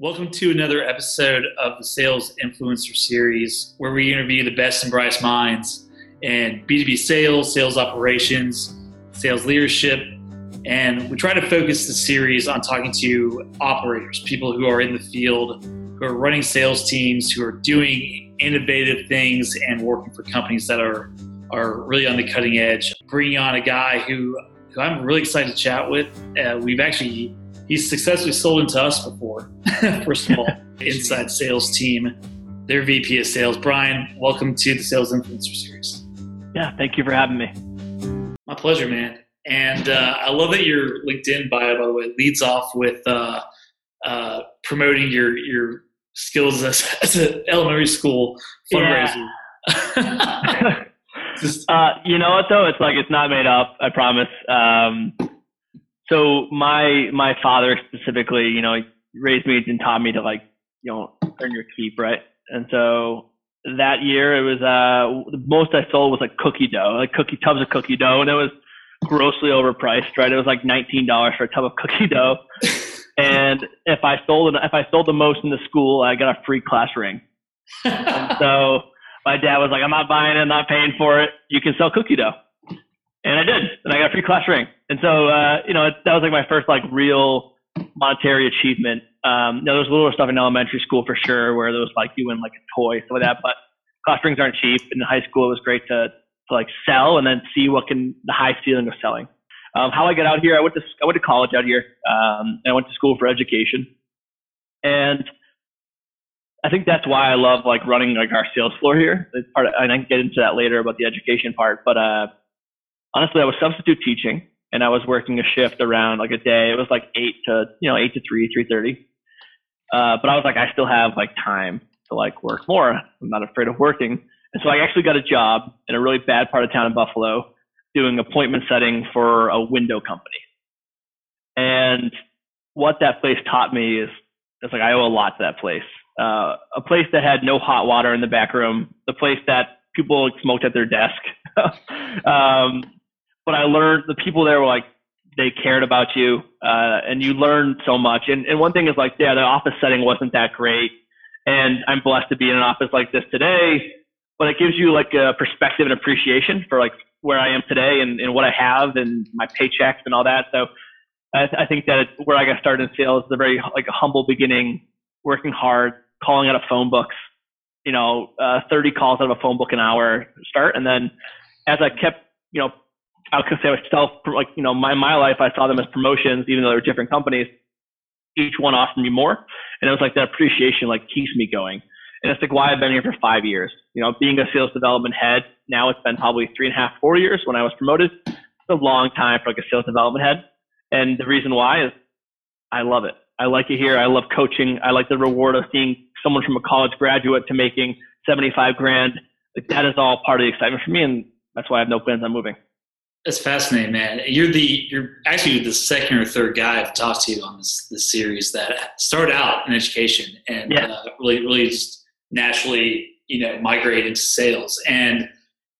Welcome to another episode of the Sales Influencer Series, where we interview the best and brightest minds in B2B sales, sales operations, sales leadership, and we try to focus the series on talking to operators, people who are in the field, who are running sales teams, who are doing innovative things and working for companies that are are really on the cutting edge. Bringing on a guy who, who I'm really excited to chat with. Uh, we've actually he's successfully sold into us before. First of all, inside sales team, their VP of sales. Brian, welcome to the Sales Influencer Series. Yeah, thank you for having me. My pleasure, man. And uh, I love that your LinkedIn bio, by the way, leads off with uh, uh, promoting your your skills as, as an elementary school fundraiser. Yeah. Just, uh, you know what though? It's like it's not made up. I promise. Um, so my my father specifically, you know, raised me and taught me to like, you know, earn your keep, right? And so that year it was uh the most I sold was like cookie dough, like cookie tubs of cookie dough, and it was grossly overpriced, right? It was like nineteen dollars for a tub of cookie dough. and if I sold if I sold the most in the school, I got a free class ring. and so my dad was like, I'm not buying it, I'm not paying for it. You can sell cookie dough. And I did, and I got a free class ring. And so, uh, you know, that was like my first like real monetary achievement. Um, you know, there was a little stuff in elementary school for sure where there was like you win like a toy, stuff like that. But class rings aren't cheap. In high school, it was great to, to like sell and then see what can the high ceiling of selling. Um, how I got out here, I went to I went to college out here. Um, and I went to school for education, and I think that's why I love like running like our sales floor here. It's part of, and I can get into that later about the education part, but uh, honestly, I was substitute teaching and I was working a shift around like a day. It was like eight to you know eight to three, three thirty. Uh, but I was like, I still have like time to like work more. I'm not afraid of working, and so I actually got a job in a really bad part of town in Buffalo, doing appointment setting for a window company. And what that place taught me is, it's like I owe a lot to that place. Uh, a place that had no hot water in the back room, the place that people smoked at their desk. um, but I learned the people there were like they cared about you, uh, and you learned so much. And, and one thing is like, yeah, the office setting wasn't that great, and I'm blessed to be in an office like this today. But it gives you like a perspective and appreciation for like where I am today and, and what I have and my paychecks and all that. So I, I think that where I got started in sales is a very like a humble beginning, working hard, calling out of phone books, you know, uh, 30 calls out of a phone book an hour start. And then as I kept, you know, I could say self, like, you know, my, my life, I saw them as promotions, even though they're different companies. Each one offered me more. And it was like that appreciation, like, keeps me going. And it's like why I've been here for five years. You know, being a sales development head, now it's been probably three and a half, four years when I was promoted. It's a long time for like a sales development head. And the reason why is I love it. I like it here. I love coaching. I like the reward of seeing someone from a college graduate to making 75 grand. Like that is all part of the excitement for me. And that's why I have no plans on moving. That's fascinating, man. You're the you're actually the second or third guy I've talked to on this this series that started out in education and yeah. uh, really really just naturally you know migrate into sales. And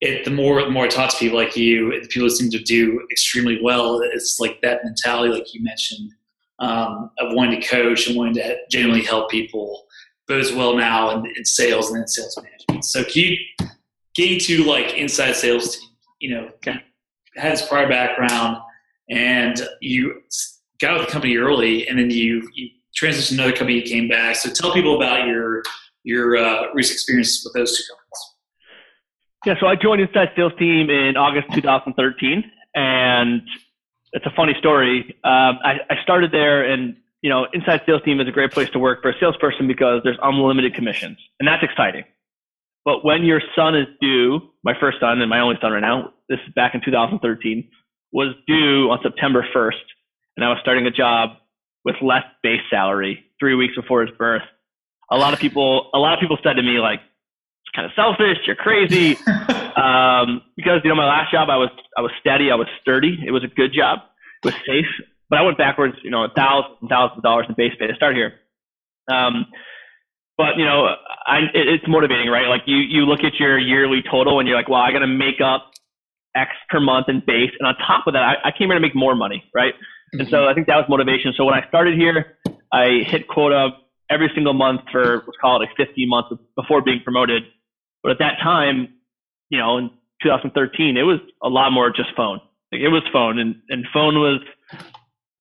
it the more the more I talk to people like you, the people that seem to do extremely well, it's like that mentality, like you mentioned, um, of wanting to coach and wanting to genuinely help people bodes well now in, in sales and in sales management. So can you getting to like inside sales team, you know, okay. Had this prior background and you got with the company early and then you, you transitioned to another company, you came back. So tell people about your, your uh, recent experience with those two companies. Yeah, so I joined Inside Sales Team in August 2013, and it's a funny story. Um, I, I started there, and you know, Inside Sales Team is a great place to work for a salesperson because there's unlimited commissions, and that's exciting. But when your son is due, my first son and my only son right now, this is back in 2013, was due on September 1st, and I was starting a job with less base salary three weeks before his birth. A lot of people, a lot of people said to me like, "It's kind of selfish. You're crazy," um, because you know my last job, I was I was steady, I was sturdy. It was a good job. It was safe, but I went backwards, you know, thousands and thousands of dollars in base pay to start here. Um, but you know, I, it, it's motivating, right? Like you, you look at your yearly total and you're like, well, I got to make up X per month in base. And on top of that, I, I came here to make more money, right? Mm-hmm. And so I think that was motivation. So when I started here, I hit quota every single month for let's call it like 15 months before being promoted. But at that time, you know, in 2013, it was a lot more just phone. Like it was phone, and and phone was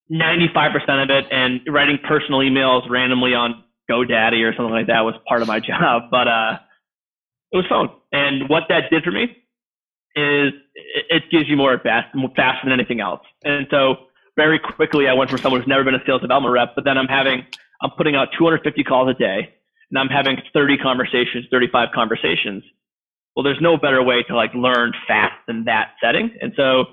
95% of it, and writing personal emails randomly on GoDaddy or something like that was part of my job. But uh, it was fun. and what that did for me is it gives you more at best, faster than anything else. And so very quickly, I went from someone who's never been a sales development rep, but then I'm having, I'm putting out 250 calls a day, and I'm having 30 conversations, 35 conversations. Well, there's no better way to like learn fast than that setting. And so,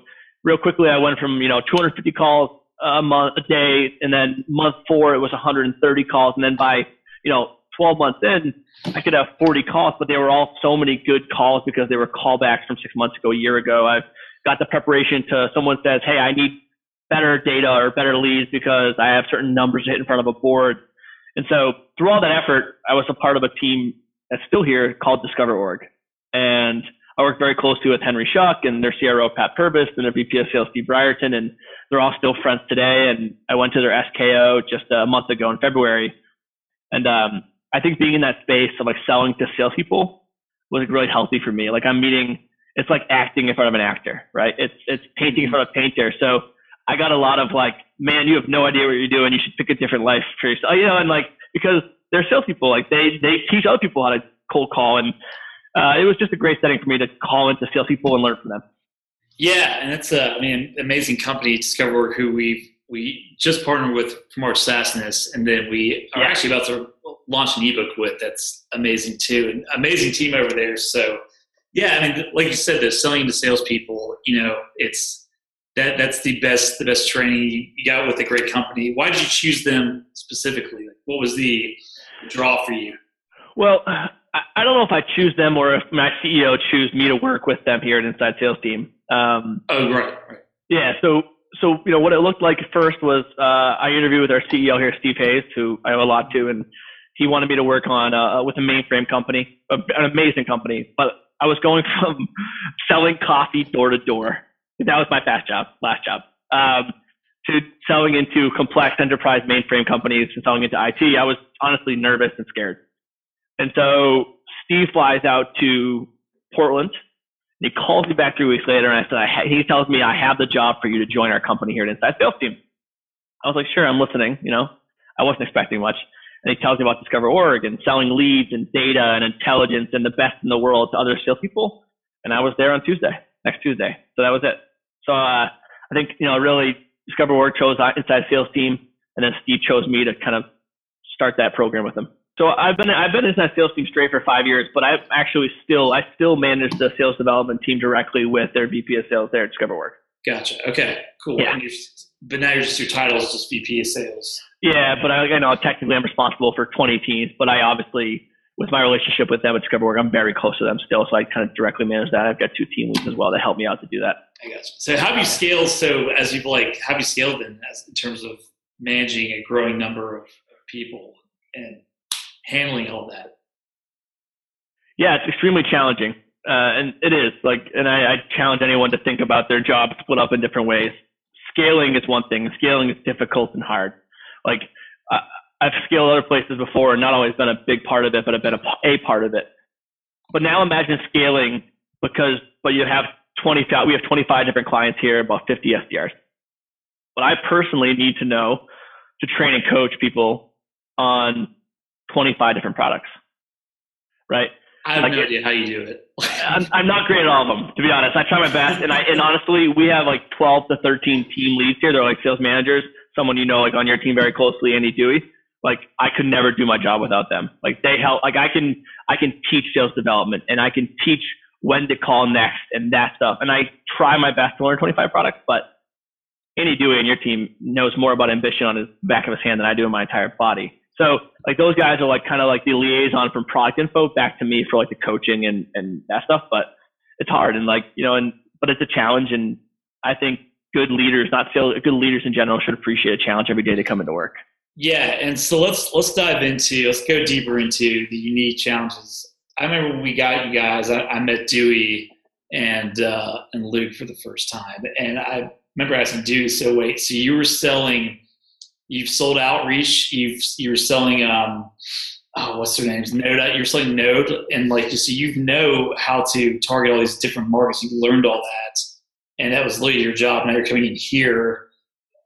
real quickly, I went from you know 250 calls a month, a day, and then month four it was 130 calls, and then by you know 12 months in, I could have 40 calls, but they were all so many good calls because they were callbacks from six months ago, a year ago. I've got the preparation to someone says, hey, I need better data or better leads because I have certain numbers to hit in front of a board. And so through all that effort, I was a part of a team that's still here called Discover Org. And I work very closely with Henry Schuck and their CRO, Pat Purvis, and their VP of Sales, Steve Brierton, and they're all still friends today. And I went to their SKO just a month ago in February. And um, I think being in that space of like selling to salespeople was really healthy for me. Like I'm meeting, it's like acting in front of an actor, right? It's it's painting in front of a painter. So I got a lot of like, man, you have no idea what you're doing. You should pick a different life for yourself. You know, and like because they're salespeople, like they they teach other people how to cold call, and uh, it was just a great setting for me to call into salespeople and learn from them. Yeah, and it's a, I mean, amazing company, Discover, who we've we just partnered with for more SaaSness, and then we are actually about to launch an ebook with. That's amazing too, and amazing team over there. So, yeah, I mean, like you said, the selling to salespeople, you know, it's that that's the best the best training you got with a great company. Why did you choose them specifically? Like, what was the draw for you? Well, I don't know if I choose them or if my CEO choose me to work with them here at Inside Sales Team. Um, oh, right, right. Yeah, so so you know what it looked like first was uh, I interviewed with our CEO here, Steve Hayes, who I owe a lot to, and he wanted me to work on uh, with a mainframe company, an amazing company. But I was going from selling coffee door to door. That was my fast job, last job. Um, to selling into complex enterprise mainframe companies and selling into IT. I was honestly nervous and scared. And so Steve flies out to Portland and he calls me back three weeks later, and I said, I ha- he tells me I have the job for you to join our company here at Inside Sales Team. I was like, sure, I'm listening. You know, I wasn't expecting much. And he tells me about Discover Org and selling leads and data and intelligence and the best in the world to other salespeople. And I was there on Tuesday, next Tuesday. So that was it. So uh, I think you know, really, Discover Org chose Inside Sales Team, and then Steve chose me to kind of start that program with him. So I've been I've been in that sales team straight for five years, but I actually still I still manage the sales development team directly with their VP of sales there at Discover Org. Gotcha. Okay. Cool. Yeah. but now you're just your title is just VP of sales. Yeah, but I, I know technically I'm responsible for 20 teams, but I obviously with my relationship with them at Discover Org, I'm very close to them still, so I kind of directly manage that. I've got two team leads as well that help me out to do that. I got you. So how have you scaled? So as you've like, have you scaled in as in terms of managing a growing number of people and handling all that? Yeah, it's extremely challenging. Uh, and it is like, and I, I challenge anyone to think about their job split up in different ways. Scaling is one thing. Scaling is difficult and hard. Like I've scaled other places before and not always been a big part of it, but I've been a, a part of it. But now imagine scaling because, but you have 20, we have 25 different clients here, about 50 SDRs. But I personally need to know to train and coach people on 25 different products, right? I have like, no idea how you do it. I'm, I'm not great at all of them, to be honest. I try my best, and I and honestly, we have like 12 to 13 team leads here. They're like sales managers, someone you know, like on your team very closely, Andy Dewey. Like I could never do my job without them. Like they help. Like I can I can teach sales development, and I can teach when to call next and that stuff. And I try my best to learn 25 products, but Andy Dewey and your team knows more about ambition on his back of his hand than I do in my entire body. So like those guys are like kind of like the liaison from product info back to me for like the coaching and, and that stuff. But it's hard and like, you know, and, but it's a challenge. And I think good leaders, not sales, good leaders in general should appreciate a challenge every day they come into work. Yeah. And so let's, let's dive into, let's go deeper into the unique challenges. I remember when we got you guys, I, I met Dewey and, uh, and Luke for the first time. And I remember asking Dewey, so wait, so you were selling you've sold outreach, you've you're selling um, oh, what's their names? Node. You're selling Node, and like so you know how to target all these different markets. You've learned all that, and that was literally your job. Now you're coming in here,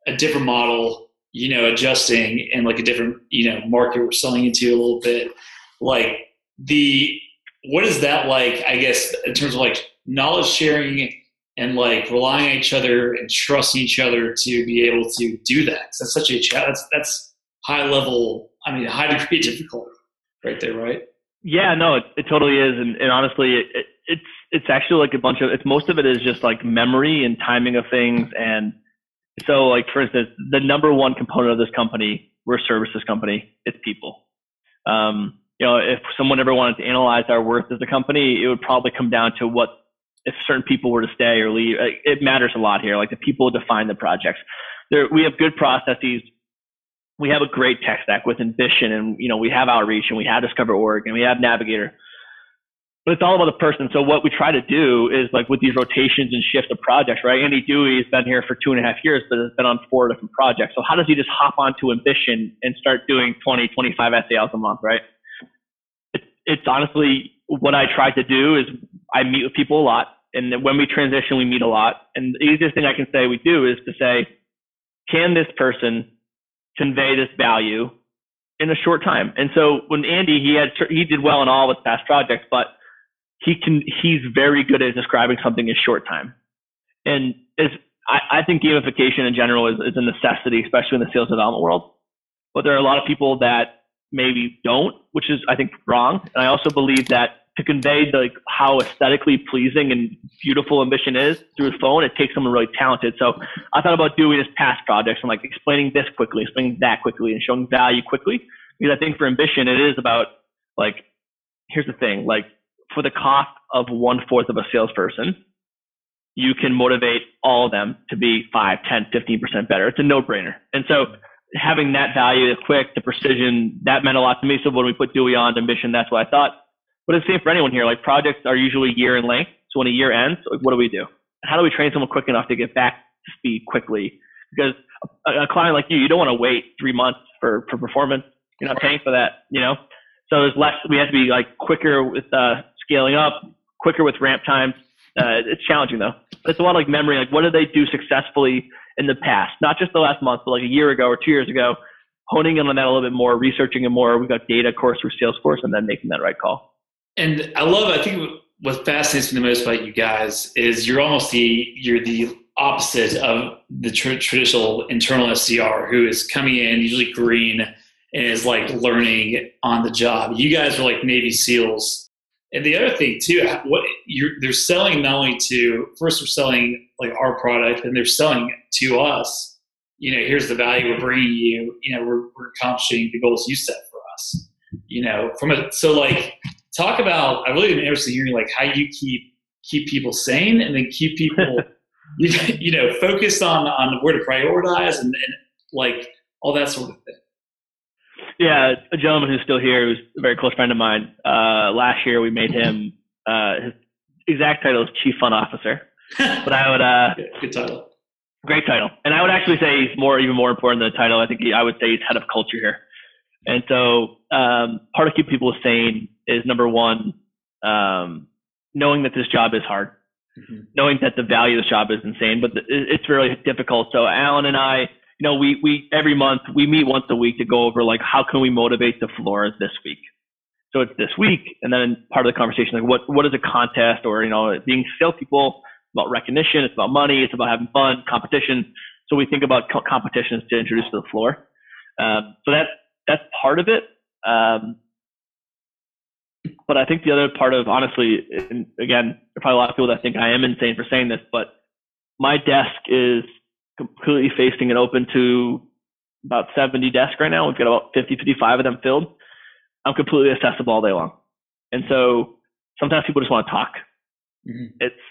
a different model, you know, adjusting and like a different you know market we're selling into a little bit. Like the what is that like? I guess in terms of like knowledge sharing and like relying on each other and trusting each other to be able to do that. That's such a that's that's high level. I mean, high degree of difficulty right there, right? Yeah, no, it, it totally is, and, and honestly, it, it, it's it's actually like a bunch of it's most of it is just like memory and timing of things, and so like for instance, the number one component of this company, we're a services company, it's people. Um, you know, if someone ever wanted to analyze our worth as a company, it would probably come down to what if certain people were to stay or leave. Uh, it matters a lot here. Like the people define the projects. There, we have good processes we have a great tech stack with Ambition and, you know, we have Outreach and we have Discover Org and we have Navigator. But it's all about the person. So what we try to do is like with these rotations and shifts of projects, right? Andy Dewey has been here for two and a half years, but has been on four different projects. So how does he just hop onto Ambition and start doing 20, 25 SALs a month, right? It's, it's honestly what I try to do is I meet with people a lot. And when we transition, we meet a lot. And the easiest thing I can say we do is to say, can this person convey this value in a short time. And so when Andy, he had he did well in all his past projects, but he can he's very good at describing something in short time. And is I, I think gamification in general is, is a necessity, especially in the sales development world. But there are a lot of people that maybe don't, which is I think wrong. And I also believe that to convey like how aesthetically pleasing and beautiful ambition is through a phone, it takes someone really talented. So I thought about doing this past projects and like explaining this quickly, explaining that quickly, and showing value quickly. Because I think for ambition, it is about like, here's the thing, like for the cost of one fourth of a salesperson, you can motivate all of them to be 5, 10, 15% better. It's a no brainer. And so having that value, the quick, the precision, that meant a lot to me. So when we put Dewey on ambition, that's what I thought but it's the same for anyone here. Like projects are usually year in length. So when a year ends, what do we do? How do we train someone quick enough to get back to speed quickly? Because a, a client like you, you don't want to wait three months for, for performance. You're not paying for that, you know? So there's less, we have to be like quicker with uh, scaling up, quicker with ramp times. Uh, it's challenging though. It's a lot like memory. Like what did they do successfully in the past? Not just the last month, but like a year ago or two years ago, honing in on that a little bit more, researching it more. We've got data, of course, through Salesforce, and then making that right call. And I love. I think what fascinates me the most about you guys is you're almost the you're the opposite of the tr- traditional internal SDR who is coming in usually green and is like learning on the job. You guys are like Navy SEALs. And the other thing too, what you're they're selling not only to first they're selling like our product and they're selling to us. You know, here's the value we're bringing you. You know, we're, we're accomplishing the goals you set for us. You know, from a so like talk about. I really am interested in hearing like how you keep keep people sane and then keep people you, you know focused on on where to prioritize and, and like all that sort of thing. Yeah, a gentleman who's still here, who's a very close friend of mine. Uh, last year, we made him uh, his exact title is Chief Fun Officer, but I would uh, good title. Great title, and I would actually say he's more, even more important than the title. I think he, I would say he's head of culture here. And so um, part of keeping people sane is number one, um, knowing that this job is hard, mm-hmm. knowing that the value of the job is insane, but it's really difficult. So Alan and I, you know, we, we every month we meet once a week to go over like how can we motivate the floor this week. So it's this week, and then part of the conversation like what what is a contest or you know being salespeople about recognition, it's about money, it's about having fun, competition. So we think about co- competitions to introduce to the floor. Um, so that that's part of it. Um, but I think the other part of honestly, and again, there are probably a lot of people that think I am insane for saying this, but my desk is completely facing and open to about 70 desks right now. We've got about 50, 55 of them filled. I'm completely accessible all day long. And so sometimes people just want to talk. Mm-hmm. It's,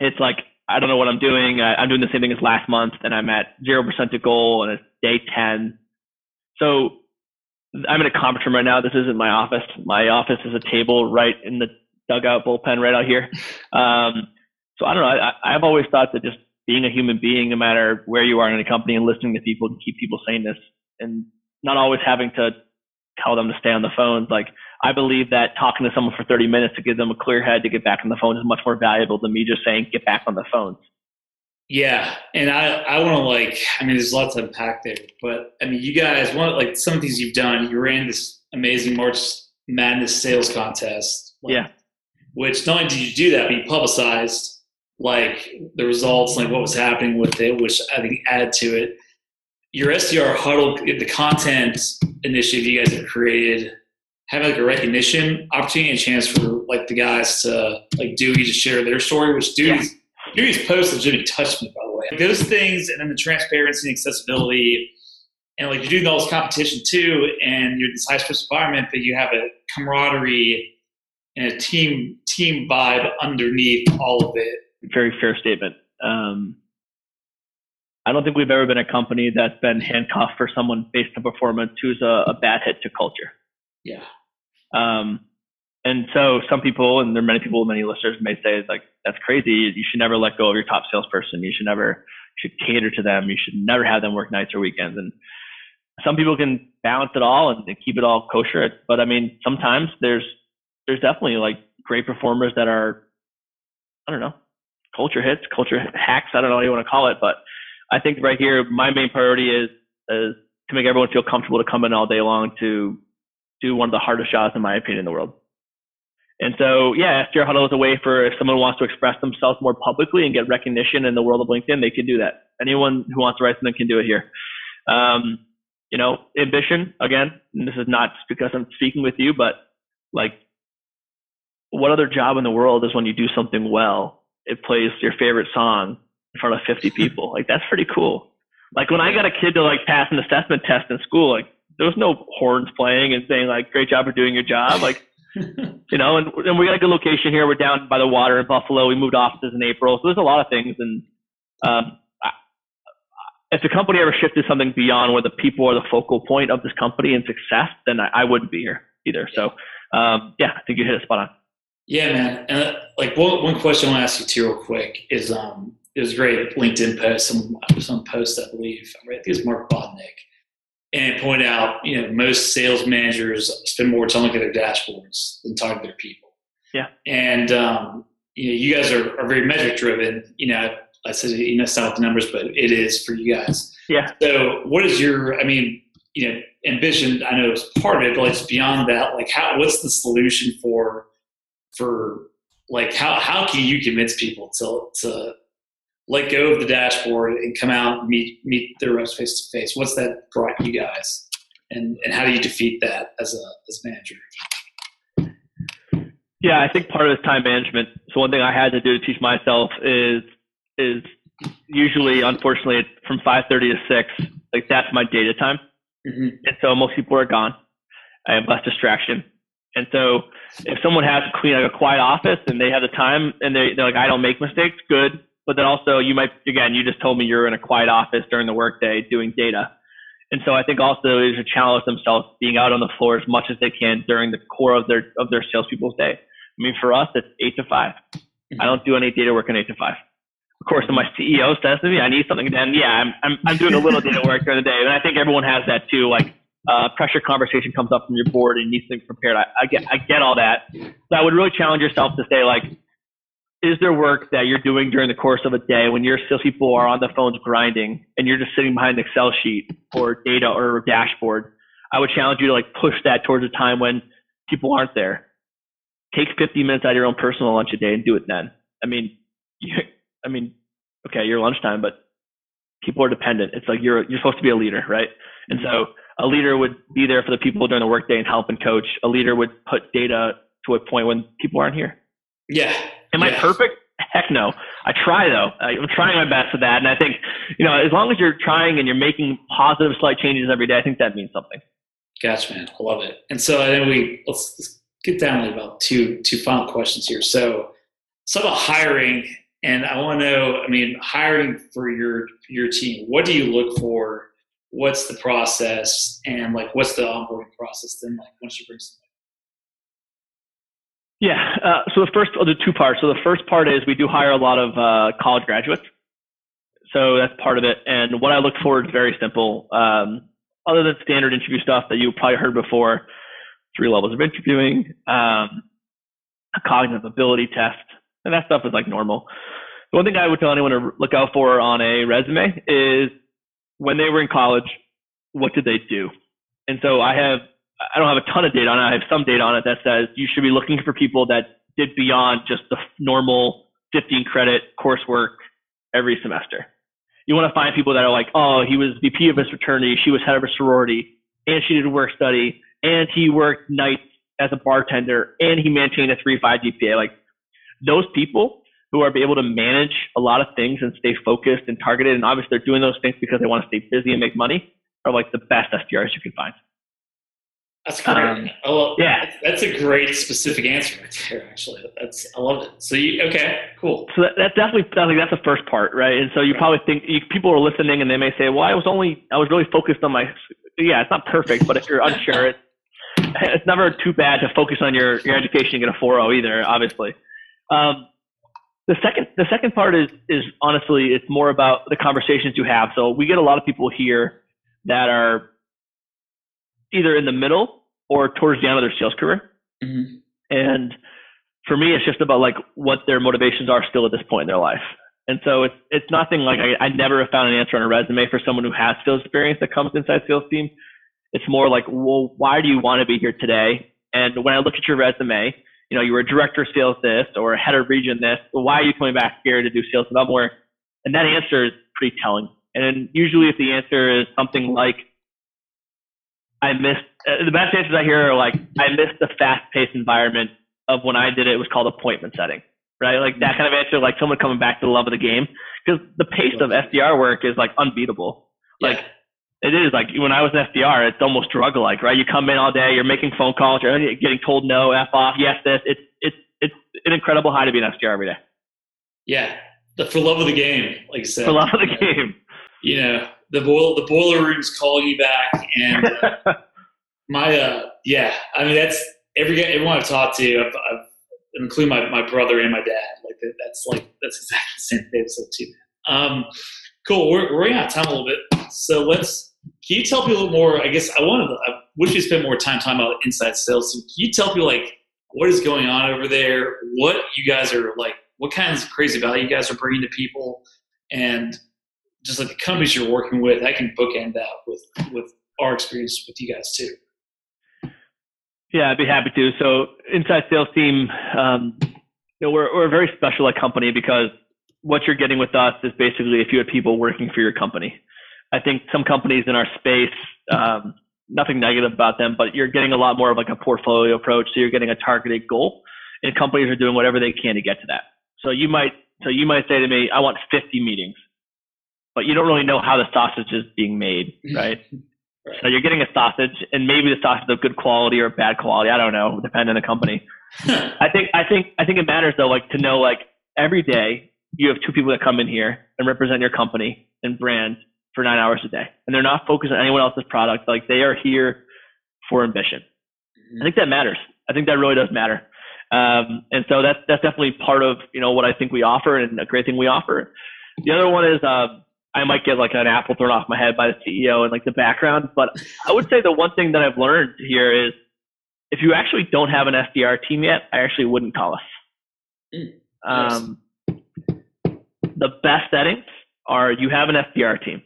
it's like, I don't know what I'm doing. I, am doing the same thing as last month and I'm at 0% to goal and it's day 10 so I'm in a conference room right now. This isn't my office. My office is a table right in the dugout bullpen right out here. Um, so I don't know. I, I've always thought that just being a human being, no matter where you are in a company, and listening to people to keep people saying this, and not always having to tell them to stay on the phones. Like I believe that talking to someone for 30 minutes to give them a clear head to get back on the phone is much more valuable than me just saying get back on the phones. Yeah, and I I want to like I mean there's lots to unpack there, but I mean you guys want like some of these you've done. You ran this amazing March Madness sales contest. Like, yeah. Which not only did you do that, but you publicized like the results, like what was happening with it, which I think added to it. Your SDR huddle, the content initiative you guys have created, having like a recognition opportunity and chance for like the guys to like Dewey to share their story, which Dewey's yeah Dewey's post legitimately touched me, by the way. Those things, and then the transparency and accessibility, and like you're doing all this competition too, and you're in this high stress environment, but you have a camaraderie and a team team vibe underneath all of it. Very fair statement. Um, I don't think we've ever been a company that's been handcuffed for someone based on performance who's a, a bad hit to culture. Yeah. Um, and so some people, and there are many people, many listeners may say like, that's crazy. You should never let go of your top salesperson. You should never should cater to them. You should never have them work nights or weekends. And some people can balance it all and keep it all kosher. But I mean, sometimes there's there's definitely like great performers that are I don't know culture hits, culture hacks. I don't know what you want to call it, but I think right here my main priority is is to make everyone feel comfortable to come in all day long to do one of the hardest jobs in my opinion in the world. And so, yeah, SDR Huddle is a way for if someone wants to express themselves more publicly and get recognition in the world of LinkedIn, they can do that. Anyone who wants to write something can do it here. Um, you know, ambition, again, this is not because I'm speaking with you, but like, what other job in the world is when you do something well, it plays your favorite song in front of 50 people? Like, that's pretty cool. Like, when I got a kid to like pass an assessment test in school, like, there was no horns playing and saying, like, great job for doing your job. Like, you know, and, and we got a good location here. We're down by the water in Buffalo. We moved offices in April, so there's a lot of things. And um, I, if the company ever shifted something beyond where the people are the focal point of this company and success, then I, I wouldn't be here either. So, um, yeah, I think you hit a spot on. Yeah, man. And uh, like one, one question I want to ask you too, real quick, is um, it was great LinkedIn post, some some post I believe. I think it's Mark Bodnick and point out, you know, most sales managers spend more time looking at their dashboards than talking to their people. Yeah. And, um, you know, you guys are, are very metric driven. You know, I said, you know, it's not the numbers, but it is for you guys. Yeah. So what is your, I mean, you know, ambition, I know it's part of it, but like beyond that, like how, what's the solution for, for like, how, how can you convince people to, to let go of the dashboard and come out and meet meet the reps face to face? What's that brought you guys, and and how do you defeat that as a as a manager? Yeah, I think part of it is time management. So one thing I had to do to teach myself is is usually, unfortunately, from five thirty to six. Like that's my data time, mm-hmm. and so most people are gone. I have less distraction. And so if someone has to clean like a quiet office and they have the time and they, they're like, I don't make mistakes, good but then also you might again you just told me you're in a quiet office during the workday doing data and so i think also is a challenge themselves being out on the floor as much as they can during the core of their of their salespeople's day i mean for us it's eight to 5 mm-hmm. i don't do any data work in eight to five of course, my CEO says to me, I need something, then yeah, I'm, I'm, I'm doing a little data work during the day. And I think everyone has that too. Like, uh, pressure conversation comes up from your board and you need something prepared. I, I get, I get all that. So I would really challenge yourself to say like, is there work that you're doing during the course of a day when your salespeople are on the phones grinding and you're just sitting behind an Excel sheet or data or dashboard? I would challenge you to like push that towards a time when people aren't there. Take 50 minutes out of your own personal lunch a day and do it then. I mean, you, I mean, okay, your lunchtime, but people are dependent. It's like you're you're supposed to be a leader, right? And so a leader would be there for the people during the workday and help and coach. A leader would put data to a point when people aren't here. Yeah, Am I perfect? Heck no. I try though. I'm trying my best for that, and I think you know as long as you're trying and you're making positive, slight changes every day, I think that means something. Gotcha, man. I love it. And so then we let's, let's get down to about two two final questions here. So, so about hiring, and I want to know. I mean, hiring for your your team. What do you look for? What's the process, and like what's the onboarding process? Then, like once you bring somebody yeah. Uh, so the first, do two parts. So the first part is we do hire a lot of uh, college graduates. So that's part of it. And what I look for is very simple. Um, other than standard interview stuff that you probably heard before, three levels of interviewing, um, a cognitive ability test, and that stuff is like normal. The one thing I would tell anyone to look out for on a resume is when they were in college, what did they do? And so I have, I don't have a ton of data on it. I have some data on it that says you should be looking for people that did beyond just the normal 15 credit coursework every semester. You want to find people that are like, oh, he was VP of his fraternity, she was head of a sorority, and she did work study, and he worked nights as a bartender, and he maintained a 3.5 GPA. Like those people who are able to manage a lot of things and stay focused and targeted, and obviously they're doing those things because they want to stay busy and make money, are like the best SDRs you can find. That's great. Um, oh, yeah, that's, a great specific answer right there. Actually, that's I love it. So you okay? Cool. So that, that definitely, I think that's the first part, right? And so you right. probably think you, people are listening and they may say, "Well, I was only, I was really focused on my." Yeah, it's not perfect, but if you're unsure, it, it's never too bad to focus on your your education and get a 4.0 either. Obviously, um, the second the second part is is honestly it's more about the conversations you have. So we get a lot of people here that are either in the middle or towards the end of their sales career. Mm-hmm. And for me, it's just about like what their motivations are still at this point in their life. And so it's it's nothing like I, I never have found an answer on a resume for someone who has sales experience that comes inside sales team. It's more like, well, why do you want to be here today? And when I look at your resume, you know, you were a director of sales this or a head of region this. Well, why are you coming back here to do sales development? And that answer is pretty telling. And usually, if the answer is something like, I missed uh, the best answers I hear are like, I missed the fast-paced environment of when I did it. It was called appointment setting, right? Like that kind of answer, like someone coming back to the love of the game, because the pace of SDR work is like unbeatable. Like it is like when I was an SDR, it's almost drug-like, right? You come in all day, you're making phone calls, you're getting told no, f off, yes, this. It's it's it's an incredible high to be an SDR every day. Yeah, the, for love of the game, like I said. For love of the game. You know, the boil the boiler room's calling you back, and my uh, yeah, I mean that's every everyone I've talked to, I've, I've including my, my brother and my dad. Like that's like that's exactly the same thing. So too. Um, cool. We're we're running out of time a little bit, so let's. Can you tell people a little more? I guess I wanted. To, I wish we spent more time talking about inside sales. So can you tell people like what is going on over there? What you guys are like? What kinds of crazy value you guys are bringing to people, and just like the companies you're working with. I can bookend that with with our experience with you guys too. Yeah, I'd be happy to. So, inside sales team, um, you know, we're we're a very special company because what you're getting with us is basically if you had people working for your company. I think some companies in our space, um, nothing negative about them, but you're getting a lot more of like a portfolio approach. So you're getting a targeted goal, and companies are doing whatever they can to get to that. So you might so you might say to me, I want 50 meetings, but you don't really know how the sausage is being made, right? Right. So you're getting a sausage, and maybe the sausage is of good quality or bad quality. I don't know, depending on the company. I think I think I think it matters though, like to know like every day you have two people that come in here and represent your company and brand for nine hours a day, and they're not focused on anyone else's product. Like they are here for ambition. Mm-hmm. I think that matters. I think that really does matter. Um, and so that's that's definitely part of you know what I think we offer and a great thing we offer. The other one is uh, I might get like an apple thrown off my head by the CEO and like the background. But I would say the one thing that I've learned here is if you actually don't have an SDR team yet, I actually wouldn't call us. Mm, um, the best settings are you have an SDR team.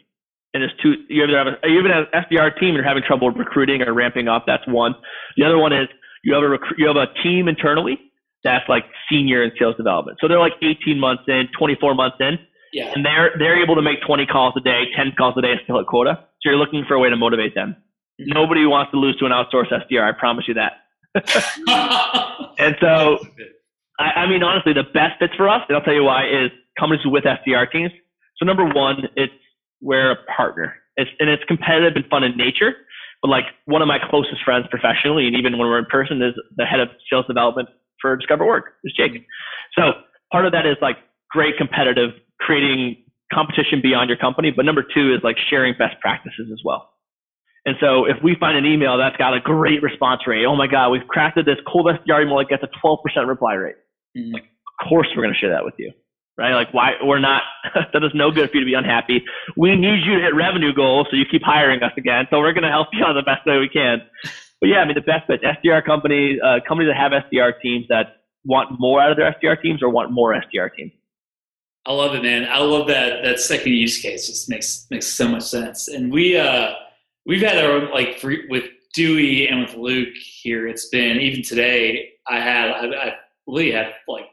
And there's two, you either have a, you even have an SDR team and you're having trouble recruiting or ramping up. That's one. The other one is you have a, rec- you have a team internally that's like senior in sales development. So they're like 18 months in, 24 months in yeah. And they're they're able to make 20 calls a day, 10 calls a day, and still hit quota. So you're looking for a way to motivate them. Mm-hmm. Nobody wants to lose to an outsourced SDR. I promise you that. and so, I, I mean, honestly, the best fits for us, and I'll tell you why, is companies with SDR teams. So number one, it's we're a partner. It's and it's competitive and fun in nature. But like one of my closest friends professionally, and even when we're in person, is the head of sales development for Discover Org, is Jake. So part of that is like great competitive creating competition beyond your company. But number two is like sharing best practices as well. And so if we find an email that's got a great response rate, oh my God, we've crafted this cool SDR email that gets a 12% reply rate. Mm-hmm. Like, of course we're going to share that with you. right? Like why we're not that is no good for you to be unhappy. We need you to hit revenue goals so you keep hiring us again. So we're going to help you out the best way we can. But yeah, I mean the best bet SDR companies, uh, companies that have SDR teams that want more out of their SDR teams or want more SDR teams. I love it, man. I love that that second use case. Just makes makes so much sense. And we uh we've had our like for, with Dewey and with Luke here. It's been even today. I had I, I really had like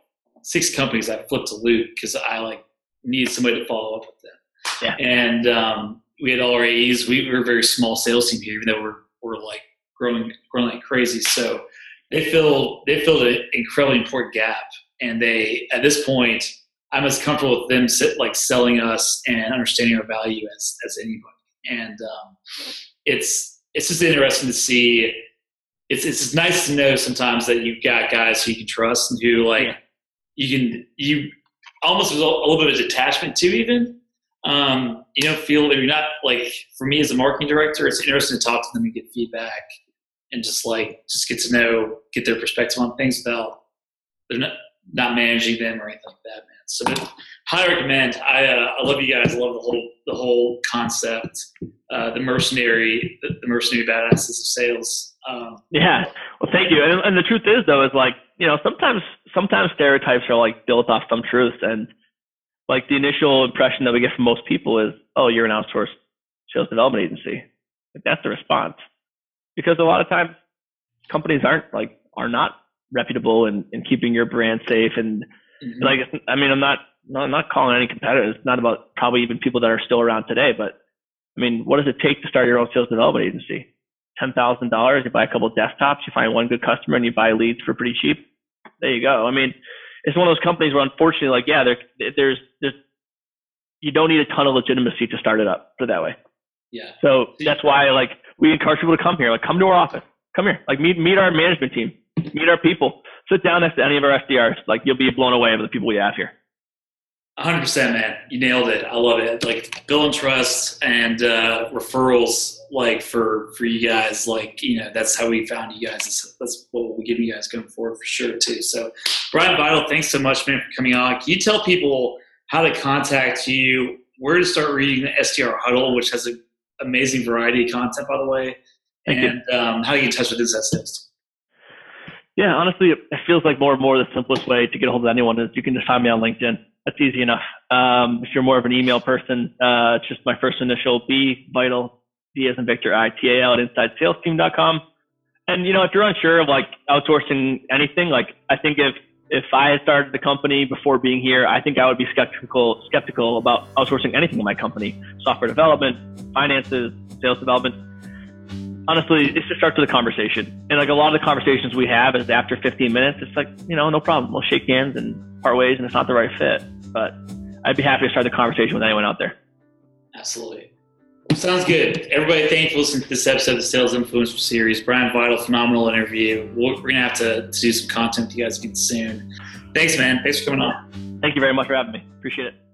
six companies I flipped to Luke because I like needed somebody to follow up with them. Yeah. And um, we had all A's. We were a very small sales team here, even though we're we're like growing growing like crazy. So they filled they filled an incredibly important gap, and they at this point I'm as comfortable with them sit, like selling us and understanding our value as as anybody. And um, it's it's just interesting to see. It's it's nice to know sometimes that you've got guys who you can trust and who like yeah. you can you almost a little bit of detachment to even. Um, you know, feel you're not like for me as a marketing director, it's interesting to talk to them and get feedback and just like just get to know, get their perspective on things without they're not not managing them or anything like that, man. So highly recommend. I uh, I love you guys. I love the whole the whole concept, uh, the mercenary, the, the, mercenary badasses of sales. Um, yeah. Well, thank you. And, and the truth is, though, is like you know sometimes sometimes stereotypes are like built off some truth, and like the initial impression that we get from most people is, oh, you're an outsourced sales development agency. Like, that's the response, because a lot of times companies aren't like are not reputable and, and keeping your brand safe and Mm-hmm. Like, I mean, I'm not, I'm not calling any competitors. It's not about probably even people that are still around today. But I mean, what does it take to start your own sales development agency? Ten thousand dollars. You buy a couple of desktops. You find one good customer, and you buy leads for pretty cheap. There you go. I mean, it's one of those companies where unfortunately, like, yeah, there, there's, there's, you don't need a ton of legitimacy to start it up. Put it that way. Yeah. So that's why, like, we encourage people to come here. Like, come to our office. Come here. Like, meet meet our management team. Meet our people sit down next to any of our SDRs. Like you'll be blown away by the people we have here. 100% man. You nailed it. I love it. Like bill and trust and uh, referrals like for for you guys. Like you know that's how we found you guys. That's, that's what we'll give you guys going forward for sure too. So brian vital thanks so much man for coming on. Can you tell people how to contact you where to start reading the sdr huddle which has an amazing variety of content by the way Thank and um, how you get in touch with this sales yeah, honestly, it feels like more and more the simplest way to get a hold of anyone is you can just find me on LinkedIn. That's easy enough. Um, if you're more of an email person, uh, it's just my first initial B, vital, V as in Victor, I, T A L at InsideSalesTeam.com. And, you know, if you're unsure of like outsourcing anything, like I think if, if I had started the company before being here, I think I would be skeptical, skeptical about outsourcing anything in my company, software development, finances, sales development honestly, it's just starts with a conversation. And like a lot of the conversations we have is after 15 minutes, it's like, you know, no problem. We'll shake hands and part ways and it's not the right fit. But I'd be happy to start the conversation with anyone out there. Absolutely. Sounds good. Everybody, thank you for listening to this episode of the Sales Influencer Series. Brian Vital, phenomenal interview. We're going to have to, to do some content with you guys again soon. Thanks, man. Thanks for coming on. Thank you very much for having me. Appreciate it.